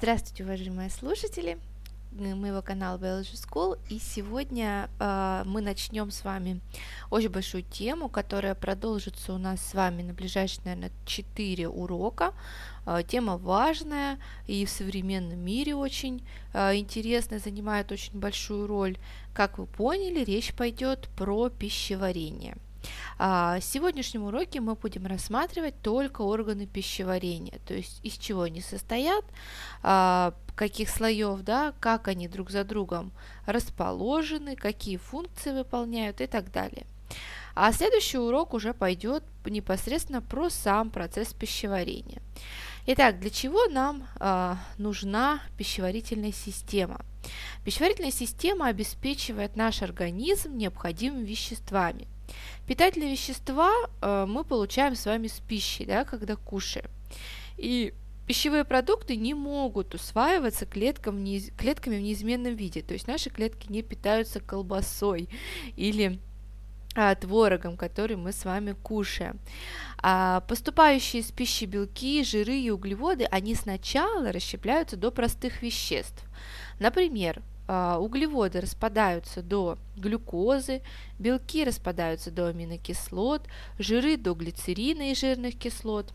Здравствуйте, уважаемые слушатели моего канала Biology School. И сегодня э, мы начнем с вами очень большую тему, которая продолжится у нас с вами на ближайшие, наверное, 4 урока. Э, тема важная и в современном мире очень э, интересная, занимает очень большую роль. Как вы поняли, речь пойдет про пищеварение – в сегодняшнем уроке мы будем рассматривать только органы пищеварения, то есть из чего они состоят, а, каких слоев, да, как они друг за другом расположены, какие функции выполняют и так далее. А следующий урок уже пойдет непосредственно про сам процесс пищеварения. Итак, для чего нам э, нужна пищеварительная система? Пищеварительная система обеспечивает наш организм необходимыми веществами – Питательные вещества э, мы получаем с вами с пищей, да, когда кушаем. И пищевые продукты не могут усваиваться клеткам клетками в неизменном виде. То есть наши клетки не питаются колбасой или а, творогом, который мы с вами кушаем. А поступающие из пищи белки, жиры и углеводы, они сначала расщепляются до простых веществ. Например, углеводы распадаются до глюкозы, белки распадаются до аминокислот, жиры до глицерина и жирных кислот.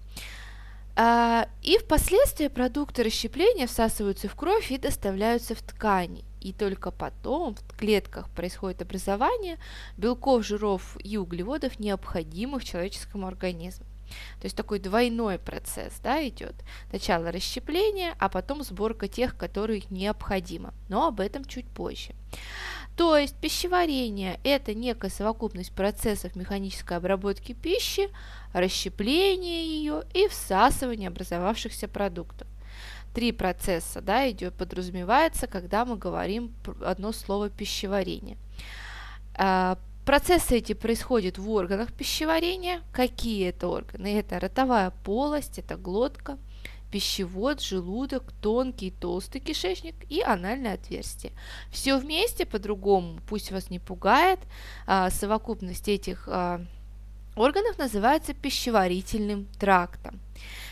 А, и впоследствии продукты расщепления всасываются в кровь и доставляются в ткани. И только потом в клетках происходит образование белков, жиров и углеводов, необходимых человеческому организму. То есть такой двойной процесс да, идет. Сначала расщепление, а потом сборка тех, которые необходимо. Но об этом чуть позже. То есть пищеварение – это некая совокупность процессов механической обработки пищи, расщепления ее и всасывания образовавшихся продуктов. Три процесса да, идет, подразумевается, когда мы говорим одно слово пищеварение. Процессы эти происходят в органах пищеварения. Какие это органы? Это ротовая полость, это глотка, пищевод, желудок, тонкий и толстый кишечник и анальное отверстие. Все вместе по-другому, пусть вас не пугает, а, совокупность этих а, органов называется пищеварительным трактом.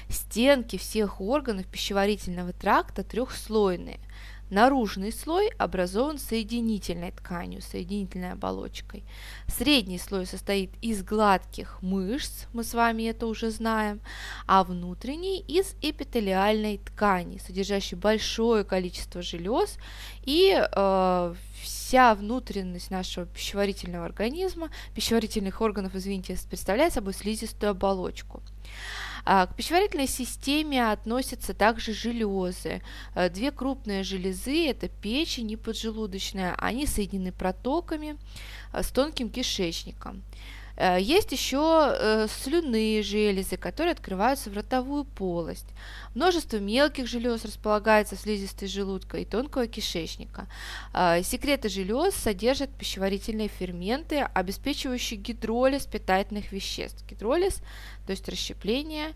Стенки всех органов пищеварительного тракта трехслойные – Наружный слой образован соединительной тканью, соединительной оболочкой. Средний слой состоит из гладких мышц, мы с вами это уже знаем, а внутренний из эпителиальной ткани, содержащей большое количество желез и э, вся внутренность нашего пищеварительного организма, пищеварительных органов, извините, представляет собой слизистую оболочку. А, к пищеварительной системе относятся также железы. Э, две крупные железы – это печень и поджелудочная. Они соединены протоками э, с тонким кишечником. Э, есть еще э, слюнные железы, которые открываются в ротовую полость. Множество мелких желез располагается в слизистой желудка и тонкого кишечника. Э, секреты желез содержат пищеварительные ферменты, обеспечивающие гидролиз питательных веществ. Гидролиз, то есть расщепление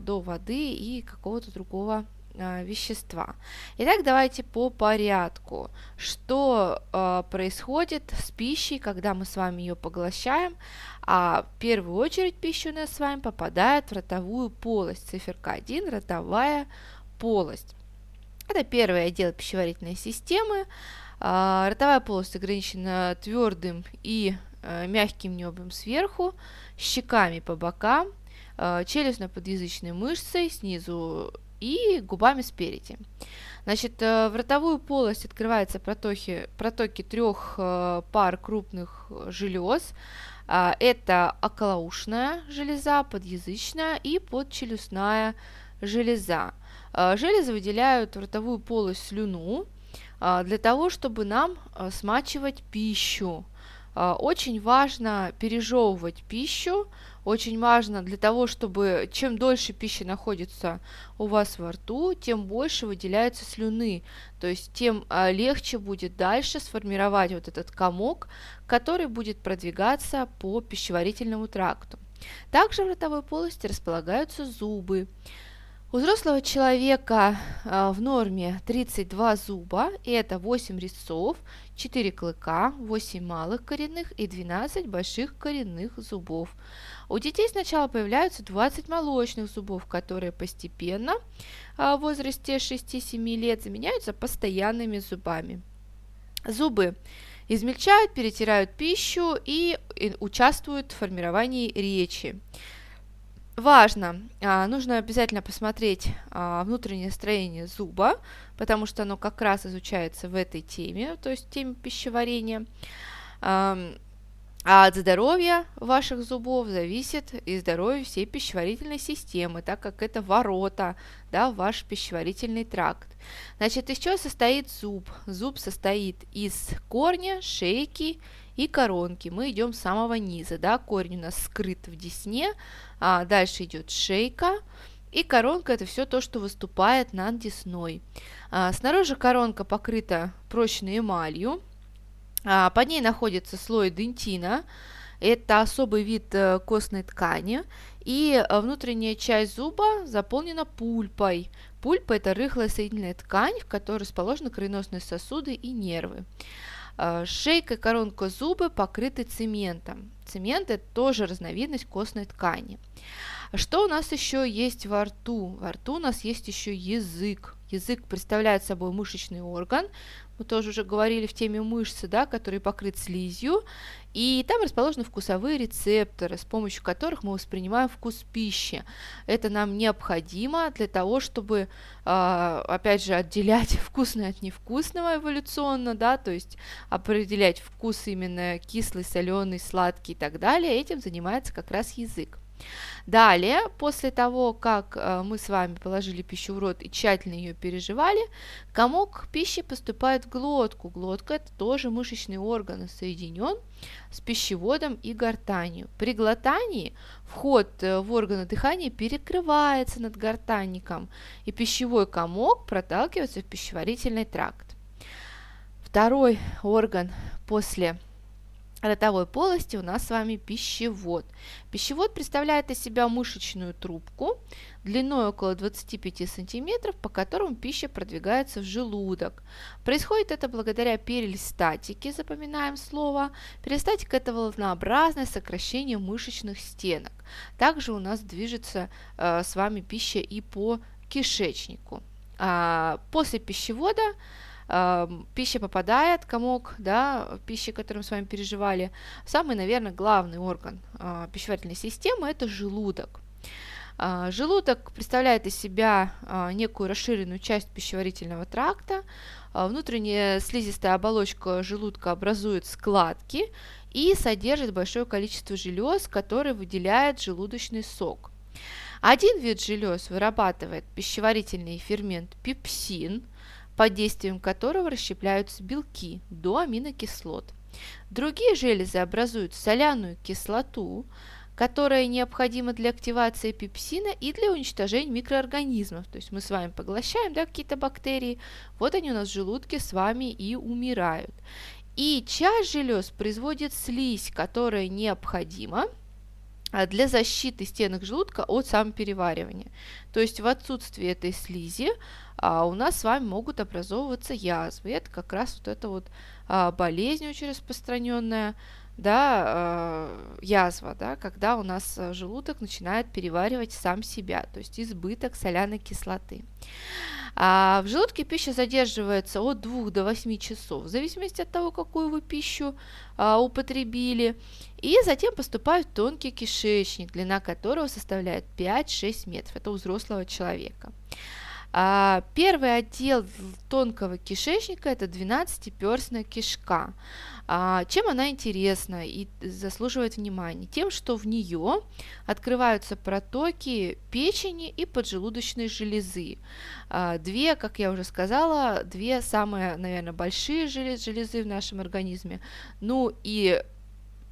до воды и какого-то другого э, вещества. Итак, давайте по порядку. Что э, происходит с пищей, когда мы с вами ее поглощаем? А в первую очередь пища у нас с вами попадает в ротовую полость. Циферка 1 – ротовая полость. Это первый отдел пищеварительной системы. Э, ротовая полость ограничена твердым и э, мягким небом сверху, щеками по бокам, э, челюстно-подъязычной мышцей снизу и губами спереди. Значит, э, в ротовую полость открываются протоки, протоки трех э, пар крупных желез. А, это околоушная железа, подъязычная и подчелюстная железа. Э, железы выделяют в ротовую полость слюну для того, чтобы нам смачивать пищу. Очень важно пережевывать пищу, очень важно для того, чтобы чем дольше пища находится у вас во рту, тем больше выделяется слюны, то есть тем а, легче будет дальше сформировать вот этот комок, который будет продвигаться по пищеварительному тракту. Также в ротовой полости располагаются зубы. У взрослого человека а, в норме 32 зуба, и это 8 резцов, 4 клыка, 8 малых коренных и 12 больших коренных зубов. У детей сначала появляются 20 молочных зубов, которые постепенно а, в возрасте 6-7 лет заменяются постоянными зубами. Зубы измельчают, перетирают пищу и участвуют в формировании речи. Важно, а, нужно обязательно посмотреть а, внутреннее строение зуба, потому что оно как раз изучается в этой теме, то есть теме пищеварения. А от здоровья ваших зубов зависит и здоровье всей пищеварительной системы, так как это ворота да, ваш пищеварительный тракт. Значит, из чего состоит зуб? Зуб состоит из корня, шейки и коронки. Мы идем с самого низа, да, корень у нас скрыт в десне, а дальше идет шейка, и коронка это все то, что выступает над десной. А, снаружи коронка покрыта прочной эмалью, а, под ней находится слой дентина, это особый вид э, костной ткани, и э, внутренняя часть зуба заполнена пульпой. Пульпа – это рыхлая соединительная ткань, в которой расположены кровеносные сосуды и нервы. А, шейка и коронка зубы покрыты цементом. Цемент – это тоже разновидность костной ткани. Что у нас еще есть во рту? Во рту у нас есть еще язык. Язык представляет собой мышечный орган, мы тоже уже говорили в теме мышцы, да, который покрыт слизью, и там расположены вкусовые рецепторы, с помощью которых мы воспринимаем вкус пищи. Это нам необходимо для того, чтобы, а, опять же, отделять вкусное от невкусного эволюционно, да, то есть определять вкус именно кислый, соленый, сладкий и так далее. Этим занимается как раз язык. Далее, после того, как э, мы с вами положили пищу в рот и тщательно ее переживали, комок пищи поступает в глотку. Глотка – это тоже мышечный орган, соединен с пищеводом и гортанью. При глотании вход э, в органы дыхания перекрывается над гортанником, и пищевой комок проталкивается в пищеварительный тракт. Второй орган после ротовой полости у нас с вами пищевод. Пищевод представляет из себя мышечную трубку длиной около 25 см, по которому пища продвигается в желудок. Происходит это благодаря перистатике, запоминаем слово. Перистатика – это волнообразное сокращение мышечных стенок. Также у нас движется э, с вами пища и по кишечнику. А, после пищевода пища попадает, комок, да, пищи, которую мы с вами переживали, самый, наверное, главный орган э, пищеварительной системы – это желудок. Э, желудок представляет из себя э, некую расширенную часть пищеварительного тракта. Э, внутренняя слизистая оболочка желудка образует складки и содержит большое количество желез, которые выделяют желудочный сок. Один вид желез вырабатывает пищеварительный фермент пепсин – под действием которого расщепляются белки до аминокислот. Другие железы образуют соляную кислоту, которая необходима для активации пепсина и для уничтожения микроорганизмов. То есть мы с вами поглощаем да, какие-то бактерии, вот они у нас в желудке с вами и умирают. И часть желез производит слизь, которая необходима для защиты стенок желудка от самопереваривания. То есть в отсутствии этой слизи а, у нас с вами могут образовываться язвы. Это как раз вот эта вот а, болезнь очень распространенная, да, а, язва, да, когда у нас желудок начинает переваривать сам себя, то есть избыток соляной кислоты. А в желудке пища задерживается от 2 до 8 часов, в зависимости от того, какую вы пищу а, употребили. И затем поступает тонкий кишечник, длина которого составляет 5-6 метров. Это у взрослого человека. А, первый отдел тонкого кишечника – это 12-перстная кишка. А, чем она интересна и заслуживает внимания? Тем, что в нее открываются протоки печени и поджелудочной железы. А, две, как я уже сказала, две самые, наверное, большие железы в нашем организме. Ну и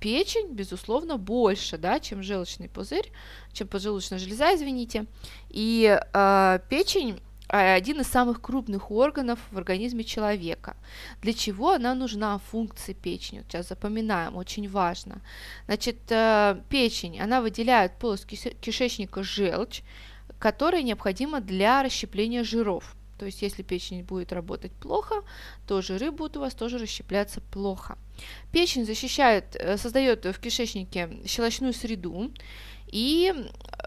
печень, безусловно, больше, да, чем желчный пузырь, чем поджелудочная железа, извините. И э, печень один из самых крупных органов в организме человека. Для чего она нужна функции печени? Вот сейчас запоминаем, очень важно. Значит, э, печень, она выделяет полость кишечника желчь, которое необходимо для расщепления жиров. То есть, если печень будет работать плохо, то жиры будут у вас тоже расщепляться плохо. Печень защищает, э, создает в кишечнике щелочную среду и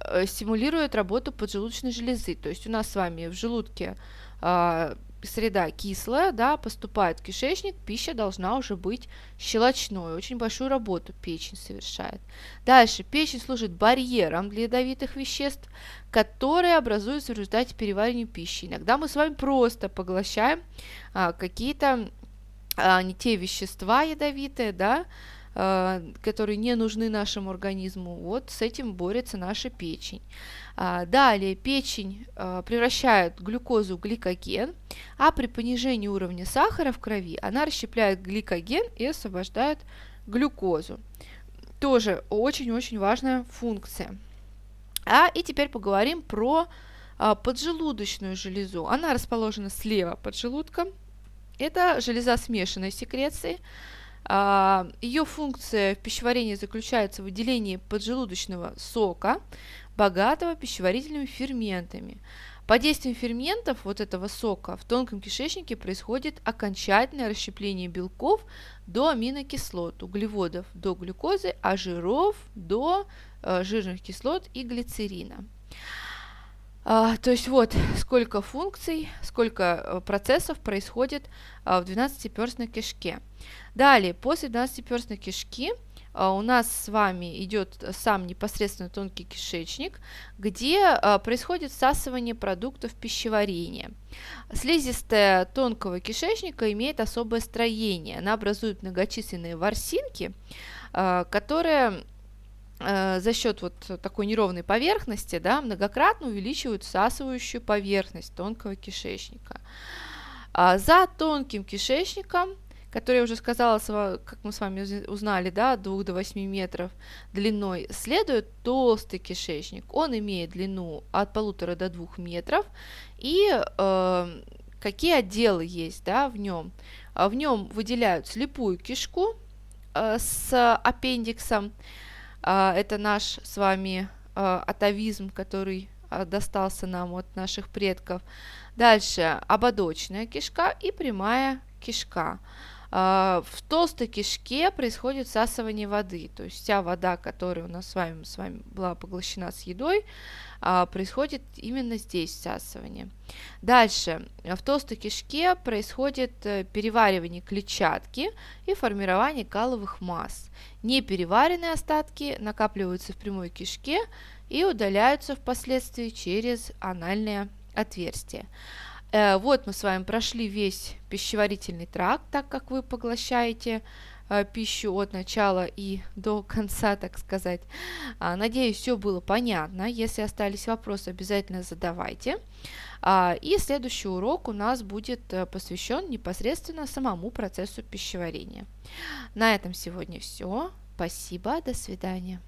э, стимулирует работу поджелудочной железы. То есть у нас с вами в желудке а, среда кислая, да, поступает в кишечник, пища должна уже быть щелочной. Очень большую работу печень совершает. Дальше. Печень служит барьером для ядовитых веществ, которые образуются в результате переваривания пищи. Иногда мы с вами просто поглощаем а, какие-то а, не те вещества ядовитые, да, которые не нужны нашему организму. Вот с этим борется наша печень. А, далее печень а, превращает глюкозу в гликоген, а при понижении уровня сахара в крови она расщепляет гликоген и освобождает глюкозу. Тоже очень-очень важная функция. А и теперь поговорим про поджелудочную железу. Она расположена слева под желудком. Это железа смешанной секреции. Ее функция в пищеварении заключается в выделении поджелудочного сока, богатого пищеварительными ферментами. Под действием ферментов вот этого сока в тонком кишечнике происходит окончательное расщепление белков до аминокислот, углеводов до глюкозы, а жиров до э, жирных кислот и глицерина. А, то есть вот сколько функций, сколько э, процессов происходит а, в 12-перстной кишке. Далее, после 12-перстной кишки а, у нас с вами идет сам непосредственно тонкий кишечник, где а, происходит всасывание продуктов пищеварения. Слизистая тонкого кишечника имеет особое строение. Она образует многочисленные ворсинки, а, которые за счет вот такой неровной поверхности да, многократно увеличивают всасывающую поверхность тонкого кишечника. За тонким кишечником который я уже сказала, как мы с вами узнали, да, от 2 до 8 метров длиной, следует толстый кишечник. Он имеет длину от полутора до 2 метров. И э, какие отделы есть да, в нем? А в нем выделяют слепую кишку э, с аппендиксом. Э, это наш с вами э, атовизм, который э, достался нам от наших предков. Дальше ободочная кишка и прямая кишка. А, в толстой кишке происходит всасывание воды, то есть вся вода, которая у нас с вами, с вами была поглощена с едой, а, происходит именно здесь всасывание. Дальше, в толстой кишке происходит э, переваривание клетчатки и формирование каловых масс. Непереваренные остатки накапливаются в прямой кишке и удаляются впоследствии через анальное отверстие. Э, вот мы с вами прошли весь пищеварительный тракт, так как вы поглощаете э, пищу от начала и до конца, так сказать. А, надеюсь, все было понятно. Если остались вопросы, обязательно задавайте. А, и следующий урок у нас будет э, посвящен непосредственно самому процессу пищеварения. На этом сегодня все. Спасибо, до свидания.